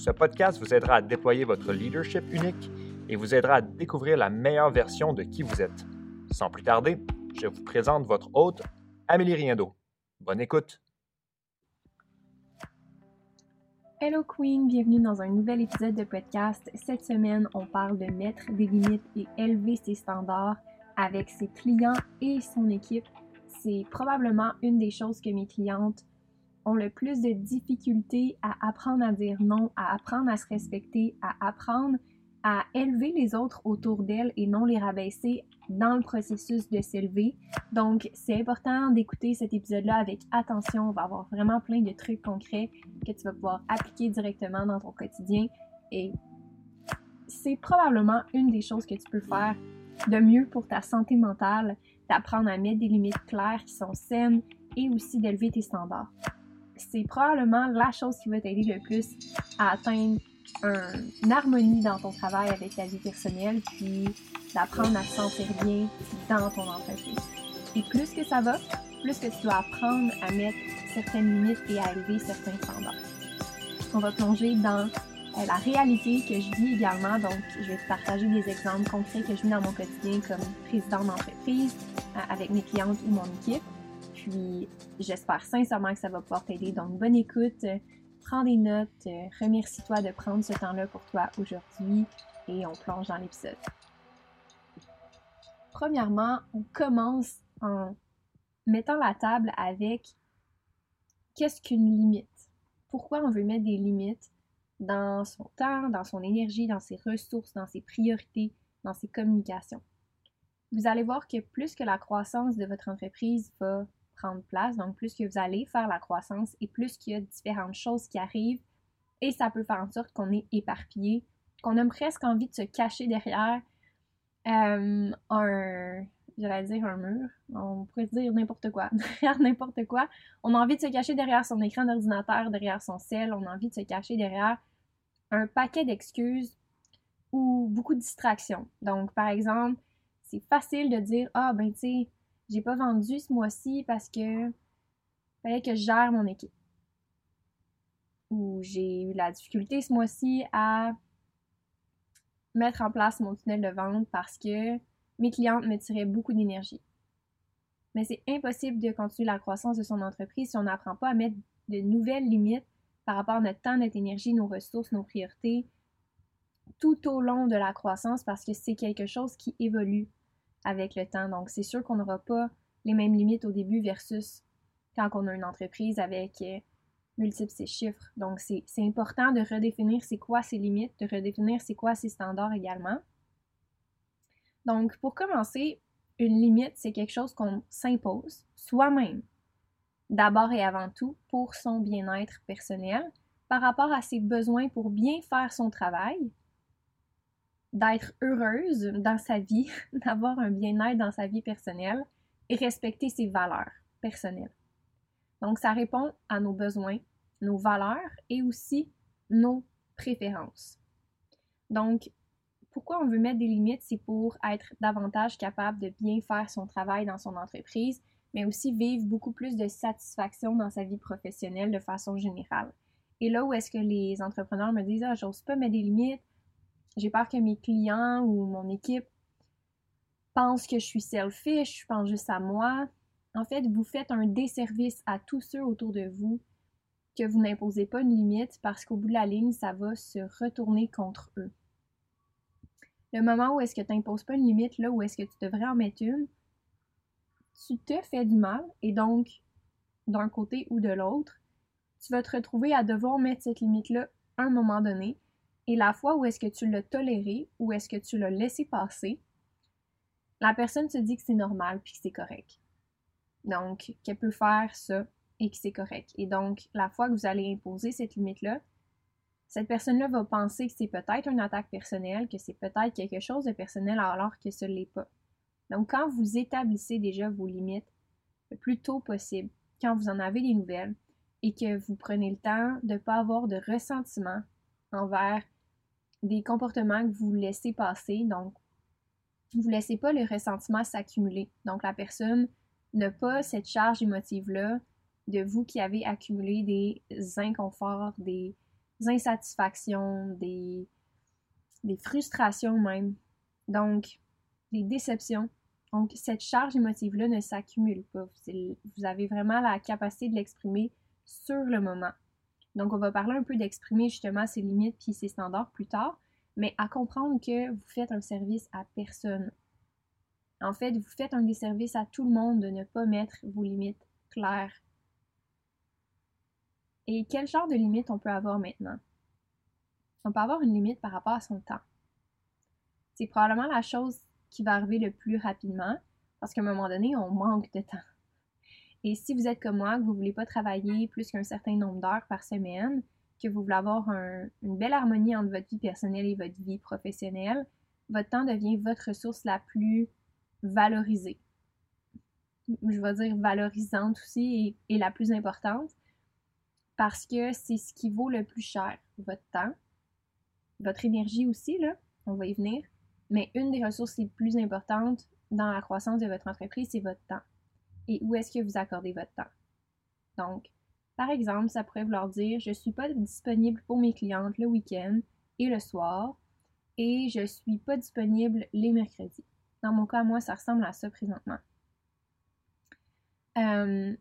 ce podcast vous aidera à déployer votre leadership unique et vous aidera à découvrir la meilleure version de qui vous êtes. Sans plus tarder, je vous présente votre hôte, Amélie Riendo. Bonne écoute! Hello Queen, bienvenue dans un nouvel épisode de podcast. Cette semaine, on parle de mettre des limites et élever ses standards avec ses clients et son équipe. C'est probablement une des choses que mes clientes ont le plus de difficultés à apprendre à dire non, à apprendre à se respecter, à apprendre à élever les autres autour d'elles et non les rabaisser dans le processus de s'élever. Donc, c'est important d'écouter cet épisode-là avec attention. On va avoir vraiment plein de trucs concrets que tu vas pouvoir appliquer directement dans ton quotidien. Et c'est probablement une des choses que tu peux faire de mieux pour ta santé mentale, d'apprendre à mettre des limites claires qui sont saines et aussi d'élever tes standards c'est probablement la chose qui va t'aider le plus à atteindre une harmonie dans ton travail avec ta vie personnelle, puis d'apprendre à te sentir bien dans ton entreprise. Et plus que ça va, plus que tu dois apprendre à mettre certaines limites et à élever certains standards. On va plonger dans euh, la réalité que je vis également, donc je vais te partager des exemples concrets que je vis dans mon quotidien comme président d'entreprise euh, avec mes clientes ou mon équipe. Puis j'espère sincèrement que ça va pouvoir t'aider. Donc bonne écoute, prends des notes, remercie-toi de prendre ce temps-là pour toi aujourd'hui et on plonge dans l'épisode. Premièrement, on commence en mettant la table avec qu'est-ce qu'une limite? Pourquoi on veut mettre des limites dans son temps, dans son énergie, dans ses ressources, dans ses priorités, dans ses communications? Vous allez voir que plus que la croissance de votre entreprise va place. Donc, plus que vous allez faire la croissance et plus qu'il y a différentes choses qui arrivent, et ça peut faire en sorte qu'on est éparpillé, qu'on a presque envie de se cacher derrière euh, un, j'allais dire un mur, on pourrait dire n'importe quoi, derrière n'importe quoi. On a envie de se cacher derrière son écran d'ordinateur, derrière son sel, on a envie de se cacher derrière un paquet d'excuses ou beaucoup de distractions. Donc, par exemple, c'est facile de dire Ah, ben, tu sais, j'ai pas vendu ce mois-ci parce que fallait que je gère mon équipe. Ou j'ai eu la difficulté ce mois-ci à mettre en place mon tunnel de vente parce que mes clientes me tiraient beaucoup d'énergie. Mais c'est impossible de continuer la croissance de son entreprise si on n'apprend pas à mettre de nouvelles limites par rapport à notre temps, notre énergie, nos ressources, nos priorités tout au long de la croissance parce que c'est quelque chose qui évolue avec le temps. Donc, c'est sûr qu'on n'aura pas les mêmes limites au début versus quand on a une entreprise avec euh, multiples ses chiffres. Donc, c'est important de redéfinir c'est quoi ses limites, de redéfinir c'est quoi ses standards également. Donc, pour commencer, une limite, c'est quelque chose qu'on s'impose soi-même, d'abord et avant tout pour son bien-être personnel, par rapport à ses besoins pour bien faire son travail, d'être heureuse dans sa vie, d'avoir un bien-être dans sa vie personnelle et respecter ses valeurs personnelles. Donc, ça répond à nos besoins, nos valeurs et aussi nos préférences. Donc, pourquoi on veut mettre des limites, c'est pour être davantage capable de bien faire son travail dans son entreprise, mais aussi vivre beaucoup plus de satisfaction dans sa vie professionnelle de façon générale. Et là où est-ce que les entrepreneurs me disent, ah, j'ose pas mettre des limites, j'ai peur que mes clients ou mon équipe pensent que je suis selfish, je pense juste à moi. En fait, vous faites un desservice à tous ceux autour de vous que vous n'imposez pas une limite parce qu'au bout de la ligne, ça va se retourner contre eux. Le moment où est-ce que tu n'imposes pas une limite, là où est-ce que tu devrais en mettre une, tu te fais du mal et donc, d'un côté ou de l'autre, tu vas te retrouver à devoir mettre cette limite-là à un moment donné et la fois où est-ce que tu l'as toléré ou est-ce que tu l'as laissé passer, la personne se dit que c'est normal puis que c'est correct. Donc, qu'elle peut faire ça et que c'est correct. Et donc, la fois que vous allez imposer cette limite-là, cette personne-là va penser que c'est peut-être une attaque personnelle, que c'est peut-être quelque chose de personnel alors que ce ne l'est pas. Donc, quand vous établissez déjà vos limites le plus tôt possible, quand vous en avez des nouvelles, et que vous prenez le temps de ne pas avoir de ressentiment envers des comportements que vous laissez passer, donc vous ne laissez pas le ressentiment s'accumuler. Donc, la personne n'a pas cette charge émotive-là de vous qui avez accumulé des inconforts, des insatisfactions, des, des frustrations même. Donc, des déceptions. Donc, cette charge émotive-là ne s'accumule pas. Vous avez vraiment la capacité de l'exprimer sur le moment. Donc, on va parler un peu d'exprimer justement ses limites puis ses standards plus tard, mais à comprendre que vous faites un service à personne. En fait, vous faites un services à tout le monde de ne pas mettre vos limites claires et quel genre de limite on peut avoir maintenant? On peut avoir une limite par rapport à son temps. C'est probablement la chose qui va arriver le plus rapidement parce qu'à un moment donné, on manque de temps. Et si vous êtes comme moi, que vous ne voulez pas travailler plus qu'un certain nombre d'heures par semaine, que vous voulez avoir une belle harmonie entre votre vie personnelle et votre vie professionnelle, votre temps devient votre ressource la plus valorisée. Je vais dire valorisante aussi et la plus importante parce que c'est ce qui vaut le plus cher, votre temps, votre énergie aussi, là, on va y venir, mais une des ressources les plus importantes dans la croissance de votre entreprise, c'est votre temps. Et où est-ce que vous accordez votre temps? Donc, par exemple, ça pourrait vouloir dire je ne suis pas disponible pour mes clientes le week-end et le soir, et je ne suis pas disponible les mercredis. Dans mon cas, moi, ça ressemble à ça présentement. Euh,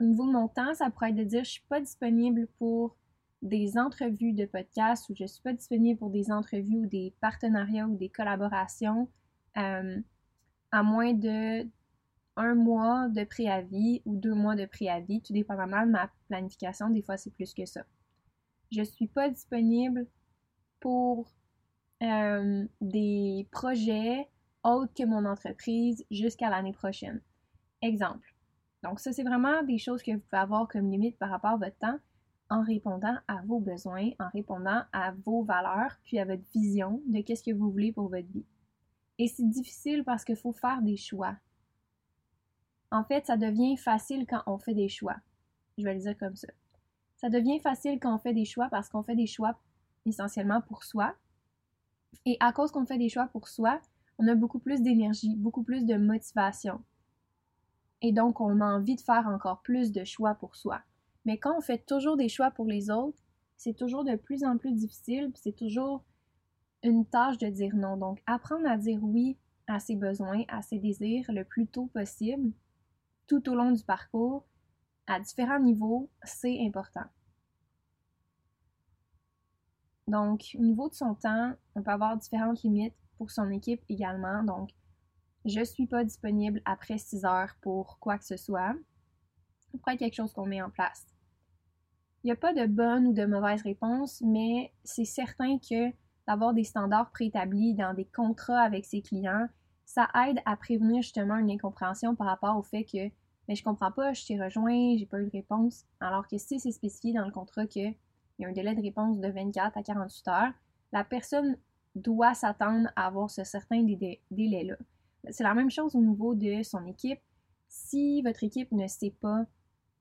au niveau de mon temps, ça pourrait être de dire je suis pas disponible pour des entrevues de podcast ou je suis pas disponible pour des entrevues ou des partenariats ou des collaborations euh, à moins de un mois de préavis ou deux mois de préavis, tout dépendamment de ma planification. Des fois, c'est plus que ça. Je suis pas disponible pour euh, des projets autres que mon entreprise jusqu'à l'année prochaine. Exemple, donc, ça, c'est vraiment des choses que vous pouvez avoir comme limite par rapport à votre temps en répondant à vos besoins, en répondant à vos valeurs, puis à votre vision de qu'est-ce que vous voulez pour votre vie. Et c'est difficile parce qu'il faut faire des choix. En fait, ça devient facile quand on fait des choix. Je vais le dire comme ça. Ça devient facile quand on fait des choix parce qu'on fait des choix essentiellement pour soi. Et à cause qu'on fait des choix pour soi, on a beaucoup plus d'énergie, beaucoup plus de motivation. Et donc, on a envie de faire encore plus de choix pour soi. Mais quand on fait toujours des choix pour les autres, c'est toujours de plus en plus difficile, c'est toujours une tâche de dire non. Donc, apprendre à dire oui à ses besoins, à ses désirs le plus tôt possible, tout au long du parcours, à différents niveaux, c'est important. Donc, au niveau de son temps, on peut avoir différentes limites pour son équipe également. Donc, je suis pas disponible après 6 heures pour quoi que ce soit. Après quelque chose qu'on met en place. Il n'y a pas de bonne ou de mauvaise réponse, mais c'est certain que d'avoir des standards préétablis dans des contrats avec ses clients, ça aide à prévenir justement une incompréhension par rapport au fait que mais je comprends pas, je t'ai rejoint, j'ai pas eu de réponse. Alors que si c'est spécifié dans le contrat qu'il y a un délai de réponse de 24 à 48 heures, la personne doit s'attendre à avoir ce certain délai-là. C'est la même chose au niveau de son équipe. Si votre équipe ne sait pas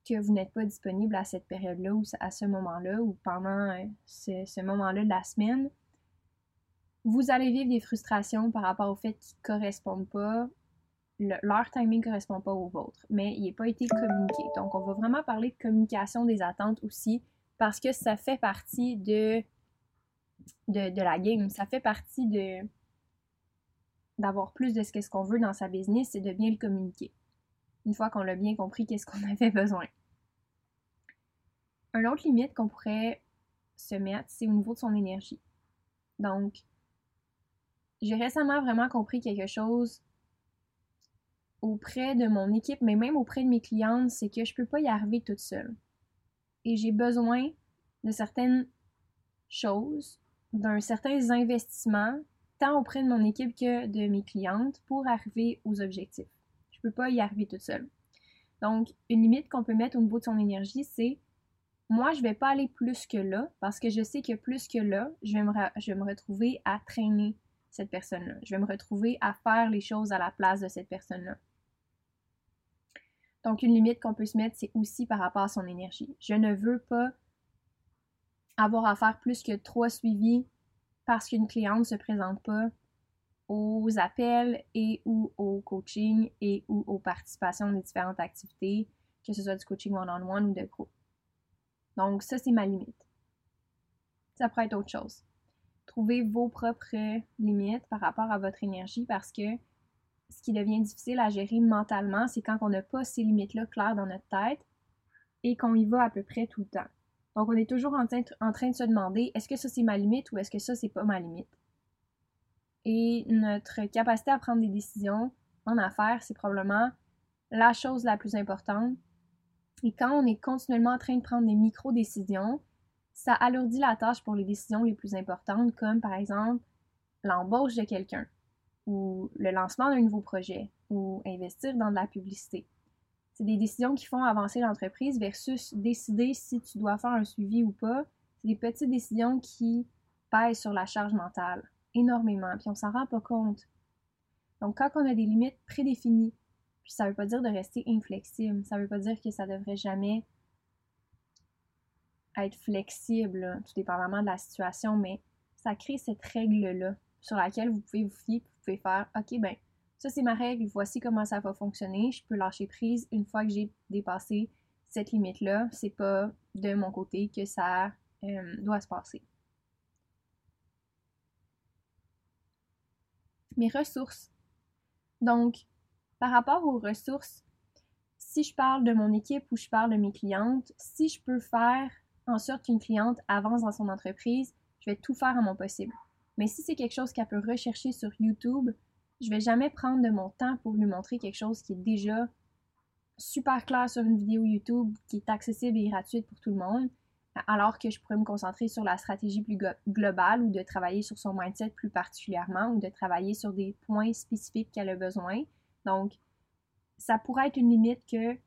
que vous n'êtes pas disponible à cette période-là ou à ce moment-là ou pendant euh, ce, moment-là de la semaine, vous allez vivre des frustrations par rapport au fait qu'ils ne correspondent pas, leur timing ne correspond pas au vôtre, mais il n'a pas été communiqué. Donc, on va vraiment parler de communication des attentes aussi parce que ça fait partie de, de la game, ça fait partie de, d'avoir plus de ce qu'on veut dans sa business, c'est de bien le communiquer. Une fois qu'on l'a bien compris, qu'est-ce qu'on avait besoin. Un autre limite qu'on pourrait se mettre, c'est au niveau de son énergie. Donc, j'ai récemment vraiment compris quelque chose auprès de mon équipe, mais même auprès de mes clientes, c'est que je ne peux pas y arriver toute seule. Et j'ai besoin de certaines choses, d'un certain investissement tant auprès de mon équipe que de mes clientes pour arriver aux objectifs. Je ne peux pas y arriver toute seule. Donc, une limite qu'on peut mettre au niveau de son énergie, c'est moi, je vais pas aller plus que là parce que je sais que plus que là, je vais me, je vais me retrouver à traîner cette personne-là. Je vais me retrouver à faire les choses à la place de cette personne-là. Donc, une limite qu'on peut se mettre, c'est aussi par rapport à son énergie. Je ne veux pas avoir à faire plus que trois suivis parce qu'une cliente ne se présente pas aux appels et ou au coaching et ou aux participations des différentes activités, que ce soit du coaching one-on-one ou de groupe. Donc, ça, c'est ma limite. Ça pourrait être autre chose. Trouvez vos propres limites par rapport à votre énergie parce que ce qui devient difficile à gérer mentalement, c'est quand on n'a pas ces limites-là claires dans notre tête et qu'on y va à peu près tout le temps. Donc, on est toujours en, train de se demander est-ce que ça c'est ma limite ou est-ce que ça c'est pas ma limite? Et notre capacité à prendre des décisions en affaires, c'est probablement la chose la plus importante. Et quand on est continuellement en train de prendre des micro-décisions, ça alourdit la tâche pour les décisions les plus importantes, comme par exemple l'embauche de quelqu'un ou le lancement d'un nouveau projet ou investir dans de la publicité. C'est des décisions qui font avancer l'entreprise versus décider si tu dois faire un suivi ou pas. C'est des petites décisions qui pèsent sur la charge mentale énormément, puis on s'en rend pas compte. Donc, quand on a des limites prédéfinies, puis ça veut pas dire de rester inflexible, ça veut pas dire que ça devrait jamais être flexible, tout dépendamment de la situation, mais ça crée cette règle-là sur laquelle vous pouvez vous fier, faire, OK, ben, ça c'est ma règle, voici comment ça va fonctionner, je peux lâcher prise une fois que j'ai dépassé cette limite-là, c'est pas de mon côté que ça euh, doit se passer. Mes ressources. Donc, par rapport aux ressources, si je parle de mon équipe ou je parle de mes clientes, si je peux faire en sorte qu'une cliente avance dans son entreprise, je vais tout faire à mon possible. Mais si c'est quelque chose qu'elle peut rechercher sur YouTube, je vais jamais prendre de mon temps pour lui montrer quelque chose qui est déjà super clair sur une vidéo YouTube, qui est accessible et gratuite pour tout le monde, alors que je pourrais me concentrer sur la stratégie plus globale ou de travailler sur son mindset plus particulièrement ou de travailler sur des points spécifiques qu'elle a besoin. Donc, ça pourrait être une limite que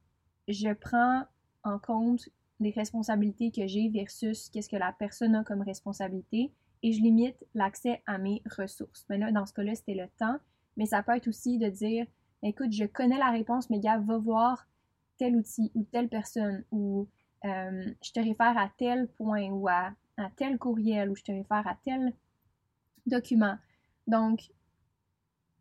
je prends en compte des responsabilités que j'ai versus qu'est-ce que la personne a comme responsabilité et je limite l'accès à mes ressources. Mais là, dans ce cas-là, c'était le temps, mais ça peut être aussi de dire écoute, je connais la réponse, mais gars, va voir tel outil ou telle personne ou euh, je te réfère à tel point ou à, à tel courriel ou je te réfère à tel document. Donc,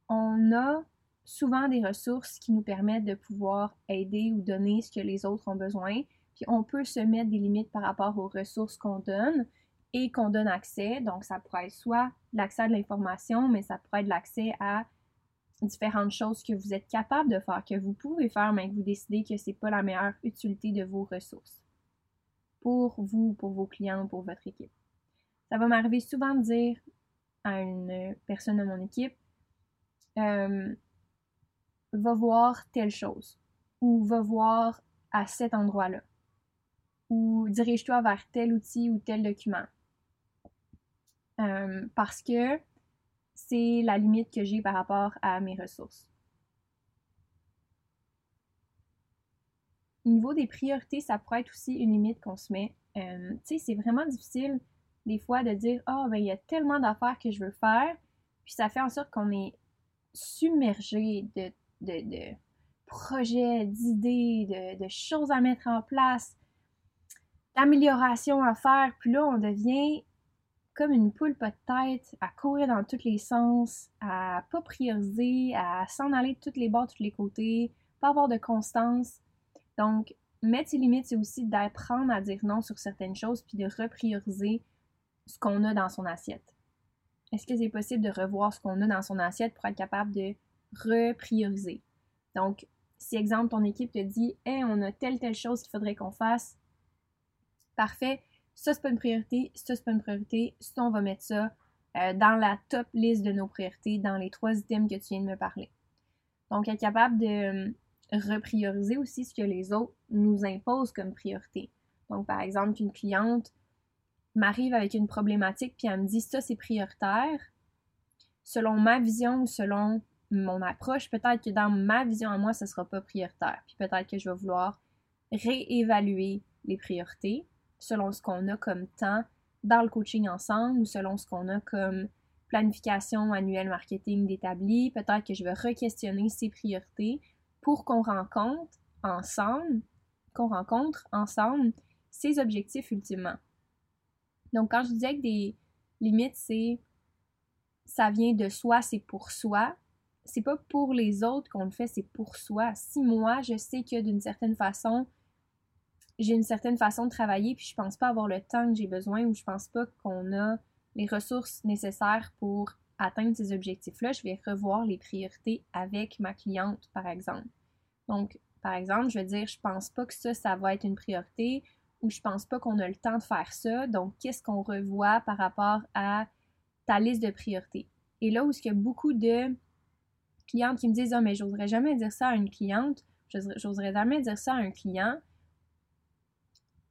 on a souvent des ressources qui nous permettent de pouvoir aider ou donner ce que les autres ont besoin. Puis on peut se mettre des limites par rapport aux ressources qu'on donne et qu'on donne accès. Donc, ça pourrait être soit l'accès à de l'information, mais ça pourrait être l'accès à différentes choses que vous êtes capable de faire, que vous pouvez faire, mais que vous décidez que ce n'est pas la meilleure utilité de vos ressources pour vous, pour vos clients, pour votre équipe. Ça va m'arriver souvent de dire à une personne de mon équipe, euh, va voir telle chose ou va voir à cet endroit-là ou dirige-toi vers tel outil ou tel document. Euh, parce que c'est la limite que j'ai par rapport à mes ressources. Au niveau des priorités, ça pourrait être aussi une limite qu'on se met. Euh, tu sais, c'est vraiment difficile des fois de dire Ah, oh, ben il y a tellement d'affaires que je veux faire, puis ça fait en sorte qu'on est submergé de, de, projets, d'idées, de, de, choses à mettre en place, d'améliorations à faire, puis là, on devient comme une poule pas de tête, à courir dans tous les sens, à pas prioriser, à s'en aller de toutes les bords, de tous les côtés, pas avoir de constance. Donc, mettre ses limites, c'est aussi d'apprendre à dire non sur certaines choses, puis de reprioriser ce qu'on a dans son assiette. Est-ce que c'est possible de revoir ce qu'on a dans son assiette pour être capable de reprioriser? Donc, si exemple, ton équipe te dit Hey, on a telle, telle chose qu'il faudrait qu'on fasse, parfait, ça c'est pas une priorité, ça c'est pas une priorité, ça on va mettre ça euh, dans la top liste de nos priorités, dans les trois items que tu viens de me parler. Donc, être capable de euh, reprioriser aussi ce que les autres nous imposent comme priorité. Donc, par exemple, qu'une cliente m'arrive avec une problématique puis elle me dit ça c'est prioritaire. Selon ma vision ou selon mon approche, peut-être que dans ma vision à moi, ce ne sera pas prioritaire. Puis peut-être que je vais vouloir réévaluer les priorités selon ce qu'on a comme temps dans le coaching ensemble ou selon ce qu'on a comme planification annuelle marketing d'établi. Peut-être que je vais re-questionner ses priorités pour qu'on rencontre ensemble, qu'on rencontre ensemble ses objectifs ultimement. Donc, quand je disais que des limites, c'est ça vient de soi, c'est pour soi. C'est pas pour les autres qu'on le fait, c'est pour soi. Si moi, je sais que d'une certaine façon, j'ai une certaine façon de travailler, puis je pense pas avoir le temps que j'ai besoin ou je pense pas qu'on a les ressources nécessaires pour atteindre ces objectifs-là, je vais revoir les priorités avec ma cliente, par exemple. Donc, par exemple, je vais dire, je pense pas que ça, ça va être une priorité ou je pense pas qu'on a le temps de faire ça. Donc, qu'est-ce qu'on revoit par rapport à ta liste de priorités? Et là où il y a beaucoup de clientes qui me disent, ah, mais j'oserais jamais dire ça à une cliente, j'oserais jamais dire ça à un client.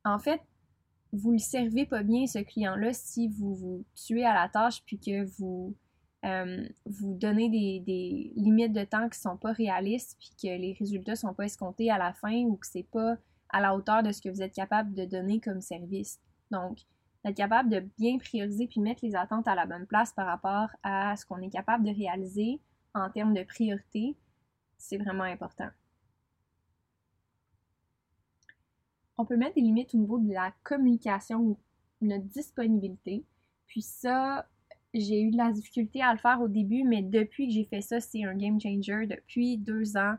En fait, vous le servez pas bien, ce client-là, si vous vous tuez à la tâche puis que vous euh, vous donnez des, limites de temps qui sont pas réalistes puis que les résultats sont pas escomptés à la fin ou que c'est pas à la hauteur de ce que vous êtes capable de donner comme service. Donc, être capable de bien prioriser puis mettre les attentes à la bonne place par rapport à ce qu'on est capable de réaliser en termes de priorité, c'est vraiment important. On peut mettre des limites au niveau de la communication ou notre disponibilité. Puis ça, j'ai eu de la difficulté à le faire au début, mais depuis que j'ai fait ça, c'est un game changer. Depuis deux ans,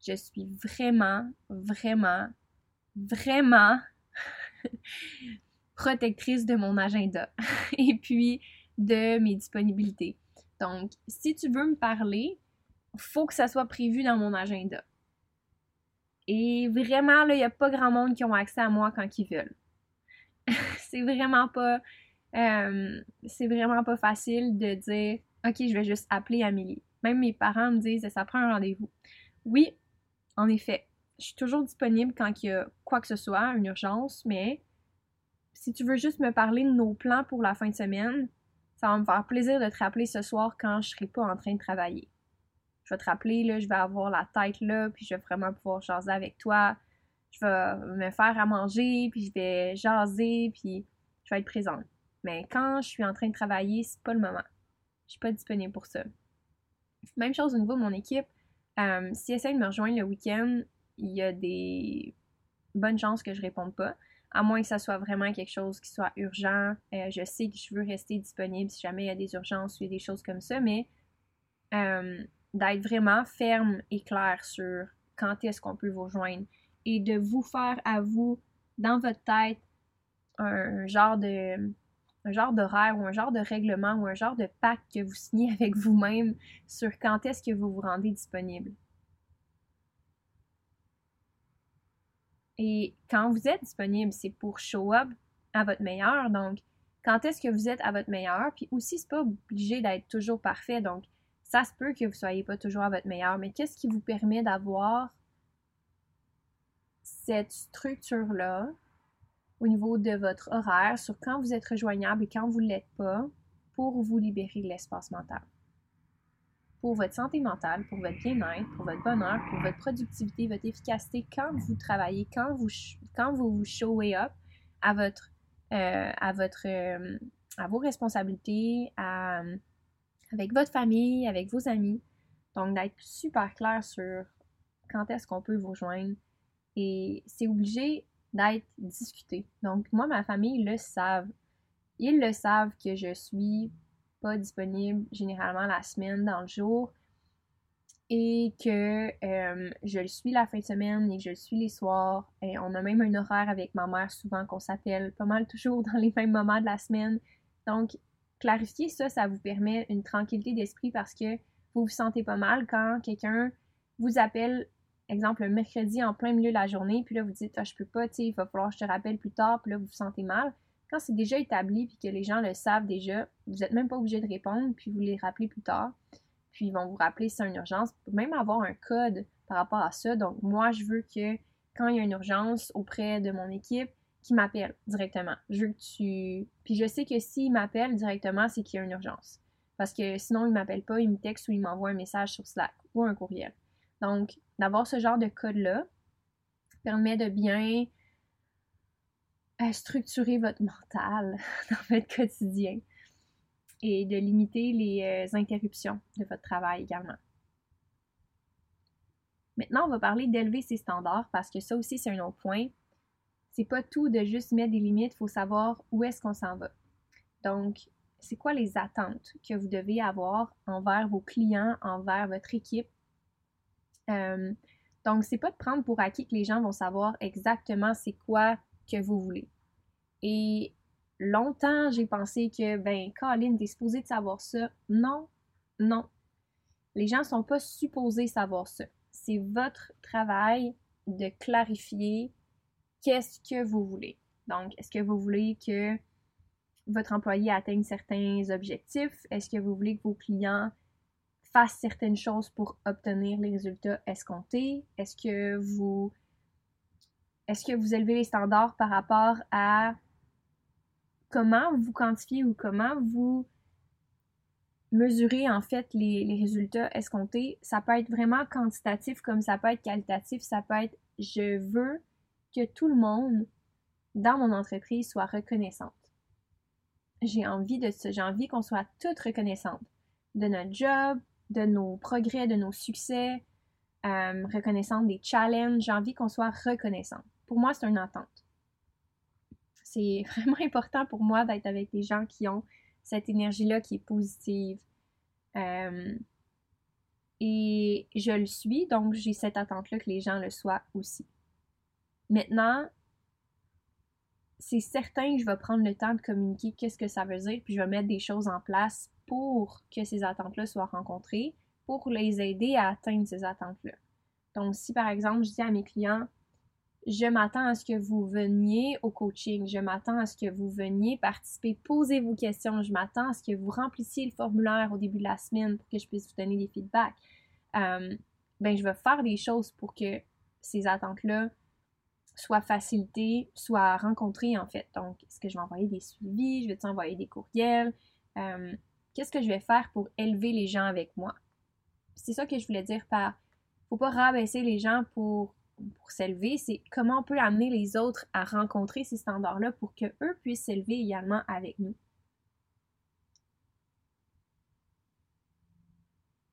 je suis vraiment, vraiment, vraiment protectrice de mon agenda et puis de mes disponibilités. Donc, si tu veux me parler, faut que ça soit prévu dans mon agenda. Et vraiment, là, il n'y a pas grand monde qui ont accès à moi quand ils veulent. c'est vraiment pas euh, c'est vraiment pas facile de dire OK, je vais juste appeler Amélie. Même mes parents me disent ça prend un rendez-vous. Oui, en effet, je suis toujours disponible quand il y a quoi que ce soit, une urgence, mais si tu veux juste me parler de nos plans pour la fin de semaine, ça va me faire plaisir de te rappeler ce soir quand je serai pas en train de travailler. Je vais te rappeler, là, je vais avoir la tête là, puis je vais vraiment pouvoir jaser avec toi. Je vais me faire à manger, puis je vais jaser, puis je vais être présente. Mais quand je suis en train de travailler, c'est pas le moment. Je suis pas disponible pour ça. Même chose au niveau de mon équipe. Euh, si essaie de me rejoindre le week-end, il y a des bonnes chances que je réponde pas. À moins que ça soit vraiment quelque chose qui soit urgent. Euh, je sais que je veux rester disponible si jamais il y a des urgences ou des choses comme ça, mais euh, d'être vraiment ferme et clair sur quand est-ce qu'on peut vous rejoindre et de vous faire à vous, dans votre tête, un genre de genre d'horaire ou un genre de règlement ou un genre de pacte que vous signez avec vous-même sur quand est-ce que vous vous rendez disponible. Et quand vous êtes disponible, c'est pour show up à votre meilleur. Donc, quand est-ce que vous êtes à votre meilleur? Puis aussi, c'est pas obligé d'être toujours parfait. Donc, ça se peut que vous soyez pas toujours à votre meilleur. Mais qu'est-ce qui vous permet d'avoir cette structure-là au niveau de votre horaire sur quand vous êtes rejoignable et quand vous ne l'êtes pas pour vous libérer de l'espace mental? Pour votre santé mentale, pour votre bien-être, pour votre bonheur, pour votre productivité, votre efficacité, quand vous travaillez, quand vous, quand vous vous showez up à votre, euh, à votre, euh, à vos responsabilités, avec votre famille, avec vos amis. Donc, d'être super clair sur quand est-ce qu'on peut vous rejoindre. Et c'est obligé d'être discuté. Donc, moi, ma famille le savent. Ils le savent que je suis pas disponible généralement la semaine dans le jour et que euh, je le suis la fin de semaine et que je le suis les soirs. Et on a même un horaire avec ma mère souvent qu'on s'appelle pas mal toujours dans les mêmes moments de la semaine. Donc, clarifier ça, ça vous permet une tranquillité d'esprit parce que vous vous sentez pas mal quand quelqu'un vous appelle exemple, le mercredi en plein milieu de la journée, puis là, vous dites, ah, je peux pas, tu sais, il va falloir que je te rappelle plus tard, puis là, vous vous sentez mal. Quand c'est déjà établi, puis que les gens le savent déjà, vous n'êtes même pas obligé de répondre, puis vous les rappelez plus tard. Puis ils vont vous rappeler si c'est une urgence. Même avoir un code par rapport à ça. Donc, moi, je veux que quand il y a une urgence auprès de mon équipe, qu'ils m'appellent directement. Je veux que tu. Puis je sais que s'ils m'appellent directement, c'est qu'il y a une urgence. Parce que sinon, ils ne m'appellent pas, ils me textent ou ils m'envoient un message sur Slack ou un courriel. Donc, d'avoir ce genre de code-là permet de bien à structurer votre mental dans votre quotidien et de limiter les euh, interruptions de votre travail également. Maintenant, on va parler d'élever ses standards parce que ça aussi, c'est un autre point. C'est pas tout de juste mettre des limites, il faut savoir où est-ce qu'on s'en va. Donc, c'est quoi les attentes que vous devez avoir envers vos clients, envers votre équipe? Euh, donc, c'est pas de prendre pour acquis que les gens vont savoir exactement c'est quoi que vous voulez. Et longtemps, j'ai pensé que, ben, Colin, t'es supposé de savoir ça. Non, non. Les gens sont pas supposés savoir ça. C'est votre travail de clarifier qu'est-ce que vous voulez. Donc, est-ce que vous voulez que votre employé atteigne certains objectifs? Est-ce que vous voulez que vos clients fassent certaines choses pour obtenir les résultats escomptés? Est-ce que vous est-ce que vous élevez les standards par rapport à comment vous quantifiez ou comment vous mesurez en fait les, les résultats escomptés? Ça peut être vraiment quantitatif comme ça peut être qualitatif. Ça peut être je veux que tout le monde dans mon entreprise soit reconnaissante j'ai envie de ça. J'ai envie qu'on soit toutes reconnaissantes de notre job, de nos progrès, de nos succès, euh, reconnaissantes des challenges. J'ai envie qu'on soit reconnaissante. Pour moi, c'est une attente. C'est vraiment important pour moi d'être avec des gens qui ont cette énergie-là qui est positive. Euh, et je le suis, donc j'ai cette attente-là que les gens le soient aussi. Maintenant, c'est certain que je vais prendre le temps de communiquer qu'est-ce que ça veut dire, puis je vais mettre des choses en place pour que ces attentes-là soient rencontrées, pour les aider à atteindre ces attentes-là. Donc, si par exemple, je dis à mes clients, je m'attends à ce que vous veniez au coaching, je m'attends à ce que vous veniez participer, poser vos questions, je m'attends à ce que vous remplissiez le formulaire au début de la semaine pour que je puisse vous donner des feedbacks. Euh, ben, je vais faire des choses pour que ces attentes-là soit facilité, soit rencontré en fait. Donc, est-ce que je vais envoyer des suivis, je vais envoyer des courriels? Euh, qu'est-ce que je vais faire pour élever les gens avec moi? C'est ça que je voulais dire par faut pas rabaisser les gens pour, s'élever, c'est comment on peut amener les autres à rencontrer ces standards-là pour qu'eux puissent s'élever également avec nous.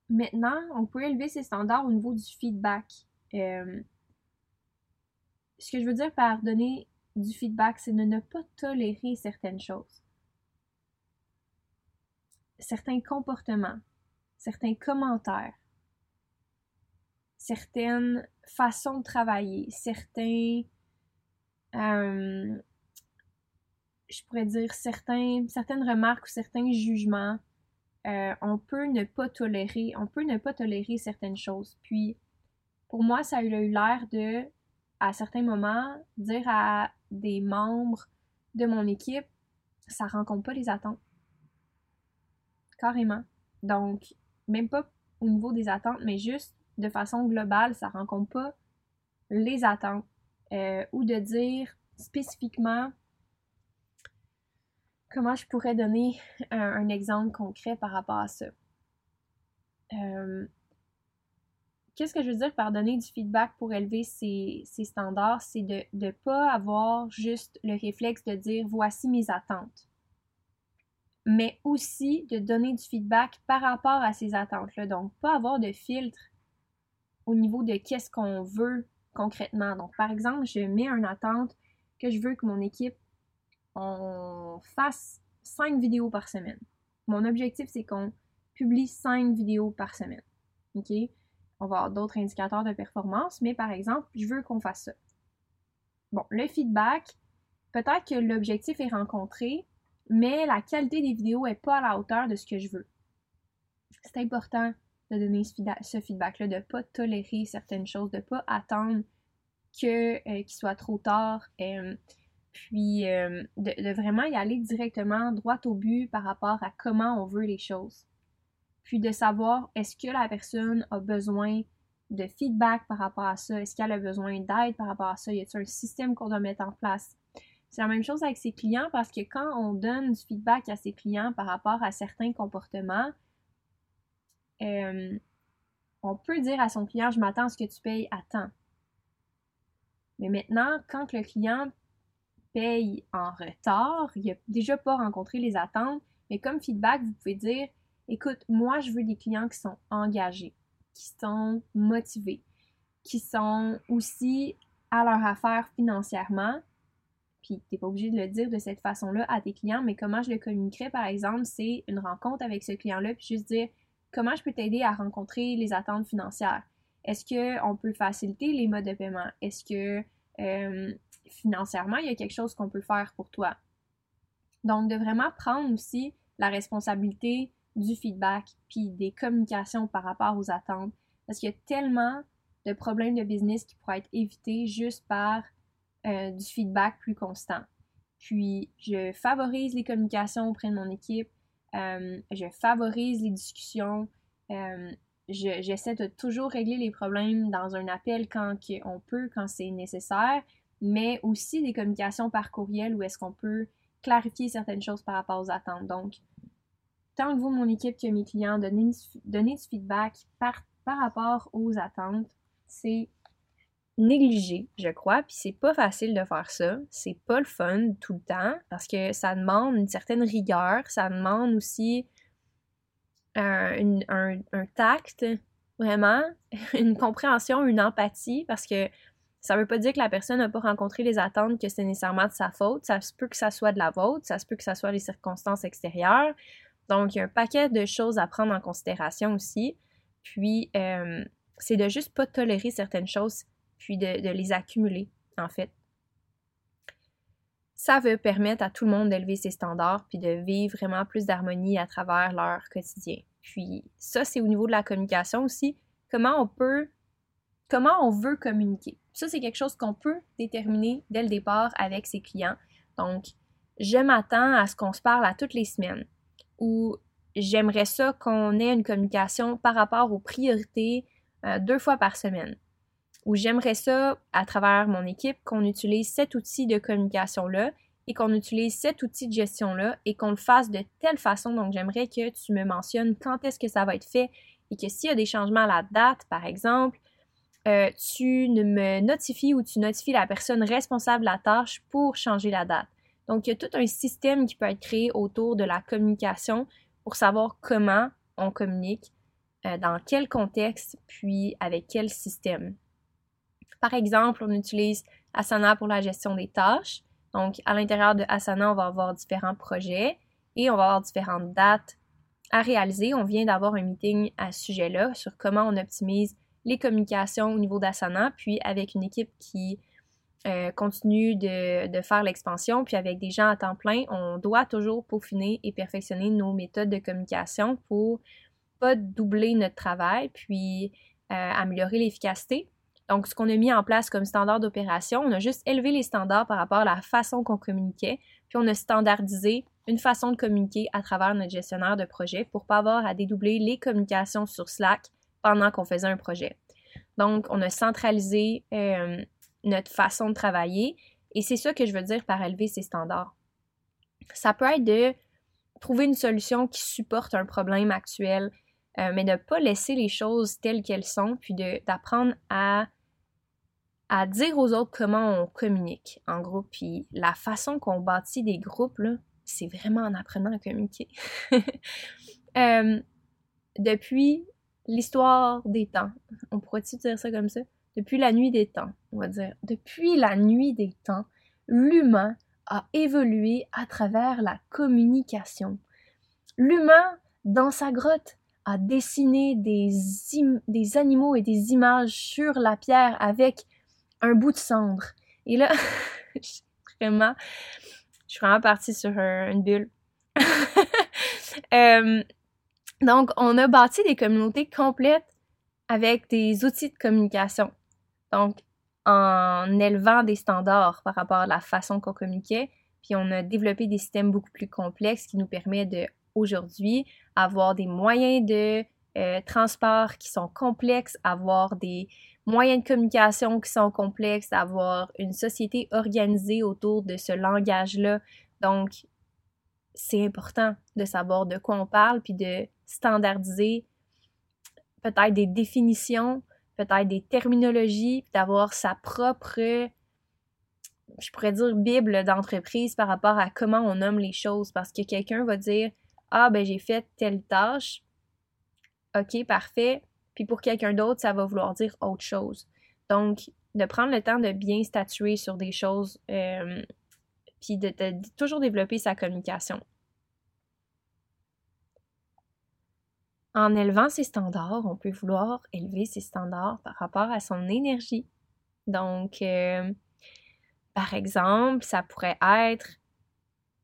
Maintenant, on peut élever ces standards au niveau du feedback. Euh, ce que je veux dire par donner du feedback, c'est de ne pas tolérer certaines choses. Certains comportements, certains commentaires, certaines façons de travailler, certains, euh, je pourrais dire certains, certaines remarques ou certains jugements, euh, on peut ne pas tolérer, on peut ne pas tolérer certaines choses. Puis, pour moi, ça a eu l'air de à certains moments, dire à des membres de mon équipe, ça rencontre pas les attentes. Carrément. Donc, même pas au niveau des attentes, mais juste de façon globale, ça rencontre pas les attentes. Euh, ou de dire spécifiquement comment je pourrais donner un, exemple concret par rapport à ça. Euh, qu'est-ce que je veux dire par donner du feedback pour élever ses, standards? C'est de ne pas avoir juste le réflexe de dire voici mes attentes, mais aussi de donner du feedback par rapport à ces attentes-là. Donc, pas avoir de filtre au niveau de qu'est-ce qu'on veut concrètement. Donc, par exemple, je mets une attente que je veux que mon équipe fasse cinq vidéos par semaine. Mon objectif, c'est qu'on publie cinq vidéos par semaine. OK? On va avoir d'autres indicateurs de performance, mais par exemple, je veux qu'on fasse ça. Bon, le feedback, peut-être que l'objectif est rencontré, mais la qualité des vidéos n'est pas à la hauteur de ce que je veux. C'est important de donner ce feedback-là, de ne pas tolérer certaines choses, de ne pas attendre que euh, qu'il soit trop tard, euh, puis euh, de, vraiment y aller directement droit au but par rapport à comment on veut les choses puis de savoir est-ce que la personne a besoin de feedback par rapport à ça, est-ce qu'elle a besoin d'aide par rapport à ça, y a-t-il un système qu'on doit mettre en place? C'est la même chose avec ses clients parce que quand on donne du feedback à ses clients par rapport à certains comportements, euh, on peut dire à son client, je m'attends à ce que tu payes à temps. Mais maintenant, quand le client paye en retard, il n'a déjà pas rencontré les attentes, mais comme feedback, vous pouvez dire écoute, moi, je veux des clients qui sont engagés, qui sont motivés, qui sont aussi à leur affaire financièrement. Puis, tu n'es pas obligé de le dire de cette façon-là à tes clients, mais comment je le communiquerais, par exemple, c'est une rencontre avec ce client-là, puis juste dire comment je peux t'aider à rencontrer les attentes financières? Est-ce qu'on peut faciliter les modes de paiement? Est-ce que euh, financièrement, il y a quelque chose qu'on peut faire pour toi? Donc, de vraiment prendre aussi la responsabilité du feedback puis des communications par rapport aux attentes. Parce qu'il y a tellement de problèmes de business qui pourraient être évités juste par euh, du feedback plus constant. Puis, je favorise les communications auprès de mon équipe. Euh, je favorise les discussions. Euh, j'essaie de toujours régler les problèmes dans un appel quand on peut, quand c'est nécessaire, mais aussi des communications par courriel où est-ce qu'on peut clarifier certaines choses par rapport aux attentes. Donc, tant que vous, mon équipe, que mes clients, donner du feedback par, par rapport aux attentes, c'est négligé, je crois, puis c'est pas facile de faire ça. C'est pas le fun tout le temps parce que ça demande une certaine rigueur, ça demande aussi un, un, tact, vraiment, une compréhension, une empathie, parce que ça veut pas dire que la personne n'a pas rencontré les attentes, que c'est nécessairement de sa faute. Ça se peut que ça soit de la vôtre, ça se peut que ça soit les circonstances extérieures. Donc, il y a un paquet de choses à prendre en considération aussi. Puis, euh, c'est de juste pas tolérer certaines choses, puis de, de les accumuler, en fait. Ça veut permettre à tout le monde d'élever ses standards, puis de vivre vraiment plus d'harmonie à travers leur quotidien. Puis, ça, c'est au niveau de la communication aussi. Comment on peut comment on veut communiquer? Ça, c'est quelque chose qu'on peut déterminer dès le départ avec ses clients. Donc, je m'attends à ce qu'on se parle à toutes les semaines ou j'aimerais ça qu'on ait une communication par rapport aux priorités euh, deux fois par semaine. Ou j'aimerais ça, à travers mon équipe, qu'on utilise cet outil de communication-là et qu'on utilise cet outil de gestion-là et qu'on le fasse de telle façon. Donc, j'aimerais que tu me mentionnes quand est-ce que ça va être fait et que s'il y a des changements à la date, par exemple, euh, tu me notifies ou tu notifies la personne responsable de la tâche pour changer la date. Donc, il y a tout un système qui peut être créé autour de la communication pour savoir comment on communique, euh, dans quel contexte, puis avec quel système. Par exemple, on utilise Asana pour la gestion des tâches. Donc, à l'intérieur de Asana, on va avoir différents projets et on va avoir différentes dates à réaliser. On vient d'avoir un meeting à ce sujet-là sur comment on optimise les communications au niveau d'Asana, puis avec une équipe qui euh, continue de, faire l'expansion, puis avec des gens à temps plein, on doit toujours peaufiner et perfectionner nos méthodes de communication pour pas doubler notre travail, puis euh, améliorer l'efficacité. Donc, ce qu'on a mis en place comme standard d'opération, on a juste élevé les standards par rapport à la façon qu'on communiquait, puis on a standardisé une façon de communiquer à travers notre gestionnaire de projet pour pas avoir à dédoubler les communications sur Slack pendant qu'on faisait un projet. Donc, on a centralisé euh, notre façon de travailler. Et c'est ça que je veux dire par élever ses standards. Ça peut être de trouver une solution qui supporte un problème actuel, euh, mais de ne pas laisser les choses telles qu'elles sont, puis d'apprendre à, dire aux autres comment on communique en groupe. Puis la façon qu'on bâtit des groupes, c'est vraiment en apprenant à communiquer. Euh, depuis l'histoire des temps, on pourrait-tu dire ça comme ça? Depuis la nuit des temps, on va dire, depuis la nuit des temps, l'humain a évolué à travers la communication. L'humain, dans sa grotte, a dessiné des, animaux et des images sur la pierre avec un bout de cendre. Et là, vraiment, je suis vraiment partie sur une bulle. Euh, donc, on a bâti des communautés complètes avec des outils de communication. Donc, en élevant des standards par rapport à la façon qu'on communiquait, puis on a développé des systèmes beaucoup plus complexes qui nous permettent de, aujourd'hui, avoir des moyens de euh, transport qui sont complexes, avoir des moyens de communication qui sont complexes, avoir une société organisée autour de ce langage-là. Donc, c'est important de savoir de quoi on parle, puis de standardiser peut-être des définitions, peut-être des terminologies, d'avoir sa propre je pourrais dire Bible d'entreprise par rapport à comment on nomme les choses. Parce que quelqu'un va dire Ah, ben j'ai fait telle tâche. OK, parfait. Puis pour quelqu'un d'autre, ça va vouloir dire autre chose. Donc, de prendre le temps de bien statuer sur des choses, euh, puis de, toujours développer sa communication. En élevant ses standards, on peut vouloir élever ses standards par rapport à son énergie. Donc, euh, par exemple, ça pourrait être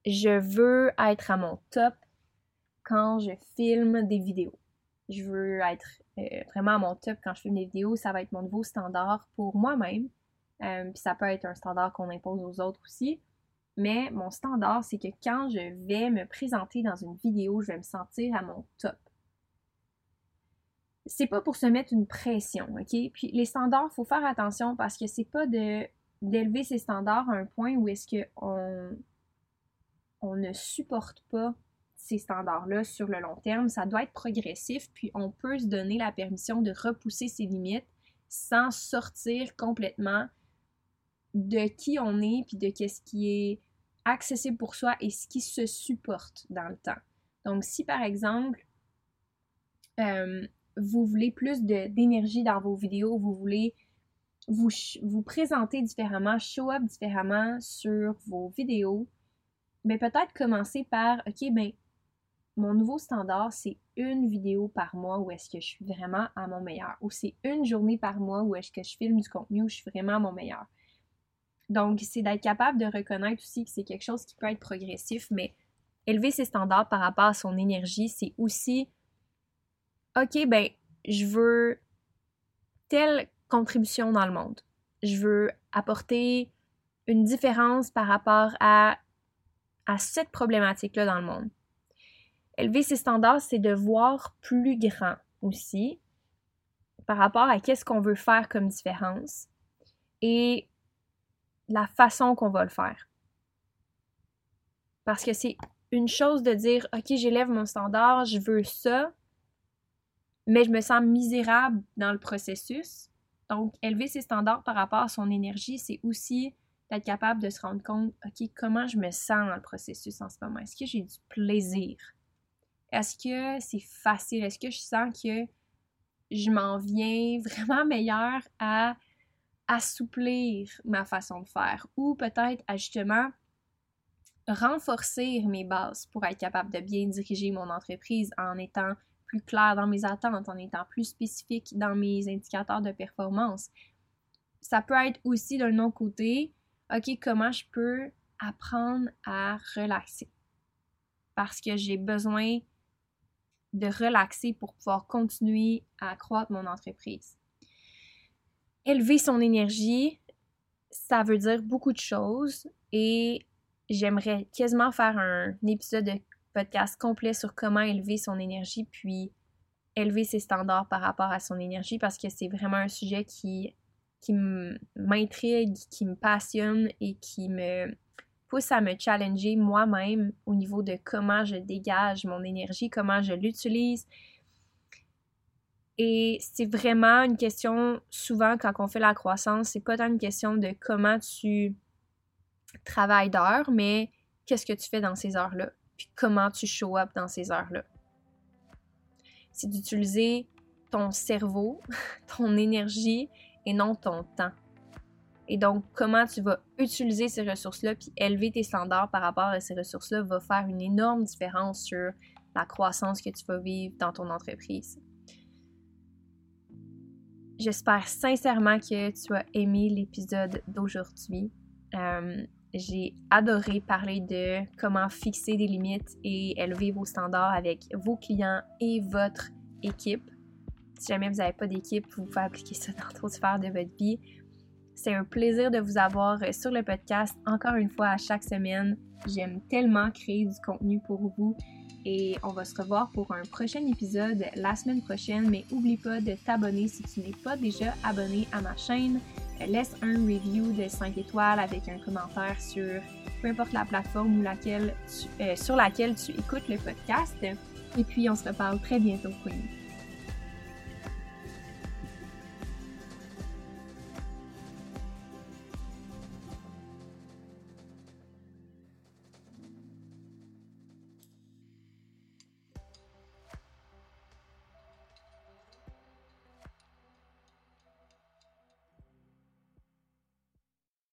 je veux être à mon top quand je filme des vidéos. Je veux être euh, vraiment à mon top quand je filme des vidéos. Ça va être mon nouveau standard pour moi-même. Euh, puis ça peut être un standard qu'on impose aux autres aussi. Mais mon standard, c'est que quand je vais me présenter dans une vidéo, je vais me sentir à mon top. C'est pas pour se mettre une pression, OK? Puis les standards, il faut faire attention parce que c'est pas d'élever ses standards à un point où est-ce qu'on on ne supporte pas ces standards-là sur le long terme. Ça doit être progressif, puis on peut se donner la permission de repousser ses limites sans sortir complètement de qui on est, puis de qu'est-ce qui est accessible pour soi et ce qui se supporte dans le temps. Donc, si par exemple, euh, vous voulez plus d'énergie dans vos vidéos, vous voulez vous, vous présenter différemment, show up différemment sur vos vidéos, mais ben, peut-être commencer par, OK, ben, mon nouveau standard, c'est une vidéo par mois où est-ce que je suis vraiment à mon meilleur. Ou c'est une journée par mois où est-ce que je filme du contenu où je suis vraiment à mon meilleur. Donc, c'est d'être capable de reconnaître aussi que c'est quelque chose qui peut être progressif, mais élever ses standards par rapport à son énergie, c'est aussi, OK, ben, je veux telle contribution dans le monde. Je veux apporter une différence par rapport à, à cette problématique-là dans le monde. Élever ses standards, c'est de voir plus grand aussi par rapport à qu'est-ce qu'on veut faire comme différence et la façon qu'on va le faire. Parce que c'est une chose de dire, OK, j'élève mon standard, je veux ça, mais je me sens misérable dans le processus. Donc, élever ses standards par rapport à son énergie, c'est aussi d'être capable de se rendre compte, OK, comment je me sens dans le processus en ce moment? Est-ce que j'ai du plaisir? Est-ce que c'est facile? Est-ce que je sens que je m'en viens vraiment meilleur à assouplir ma façon de faire ou peut-être à justement renforcer mes bases pour être capable de bien diriger mon entreprise en étant plus clair dans mes attentes, en étant plus spécifique dans mes indicateurs de performance. Ça peut être aussi d'un autre côté, OK, comment je peux apprendre à relaxer? Parce que j'ai besoin de relaxer pour pouvoir continuer à accroître mon entreprise. Élever son énergie, ça veut dire beaucoup de choses et j'aimerais quasiment faire un épisode de podcast complet sur comment élever son énergie puis élever ses standards par rapport à son énergie parce que c'est vraiment un sujet qui, qui m'intrigue, qui me passionne et qui me pousse à me challenger moi-même au niveau de comment je dégage mon énergie, comment je l'utilise. Et c'est vraiment une question, souvent quand on fait la croissance, c'est pas tant une question de comment tu travailles d'heures, mais qu'est-ce que tu fais dans ces heures-là, comment tu show up dans ces heures-là. C'est d'utiliser ton cerveau, ton énergie et non ton temps. Et donc, comment tu vas utiliser ces ressources-là, puis élever tes standards par rapport à ces ressources-là, va faire une énorme différence sur la croissance que tu vas vivre dans ton entreprise. J'espère sincèrement que tu as aimé l'épisode d'aujourd'hui. Euh, j'ai adoré parler de comment fixer des limites et élever vos standards avec vos clients et votre équipe. Si jamais vous n'avez pas d'équipe, vous pouvez appliquer ça dans d'autres sphères de votre vie. C'est un plaisir de vous avoir sur le podcast encore une fois à chaque semaine. J'aime tellement créer du contenu pour vous et on va se revoir pour un prochain épisode la semaine prochaine. Mais n'oublie pas de t'abonner si tu n'es pas déjà abonné à ma chaîne. Laisse un review de 5 étoiles avec un commentaire sur peu importe la plateforme euh, sur laquelle tu écoutes le podcast. Et puis on se reparle très bientôt, Queen.